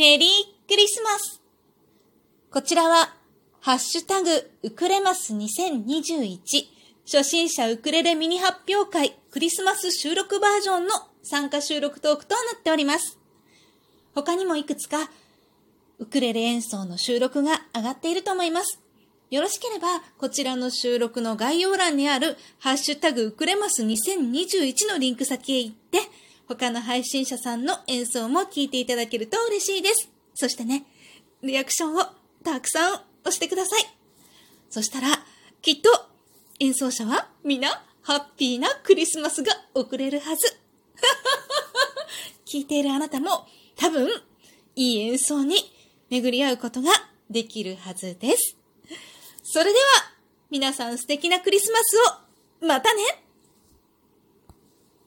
メリークリスマスこちらは、ハッシュタグ、ウクレマス2021初心者ウクレレミニ発表会クリスマス収録バージョンの参加収録トークとなっております。他にもいくつかウクレレ演奏の収録が上がっていると思います。よろしければ、こちらの収録の概要欄にある、ハッシュタグウクレマス2021のリンク先へ行って、他の配信者さんの演奏も聞いていただけると嬉しいです。そしてね、リアクションをたくさん押してください。そしたら、きっと演奏者は皆ハッピーなクリスマスが送れるはず。聞いているあなたも多分いい演奏に巡り合うことができるはずです。それでは皆さん素敵なクリスマスをまたね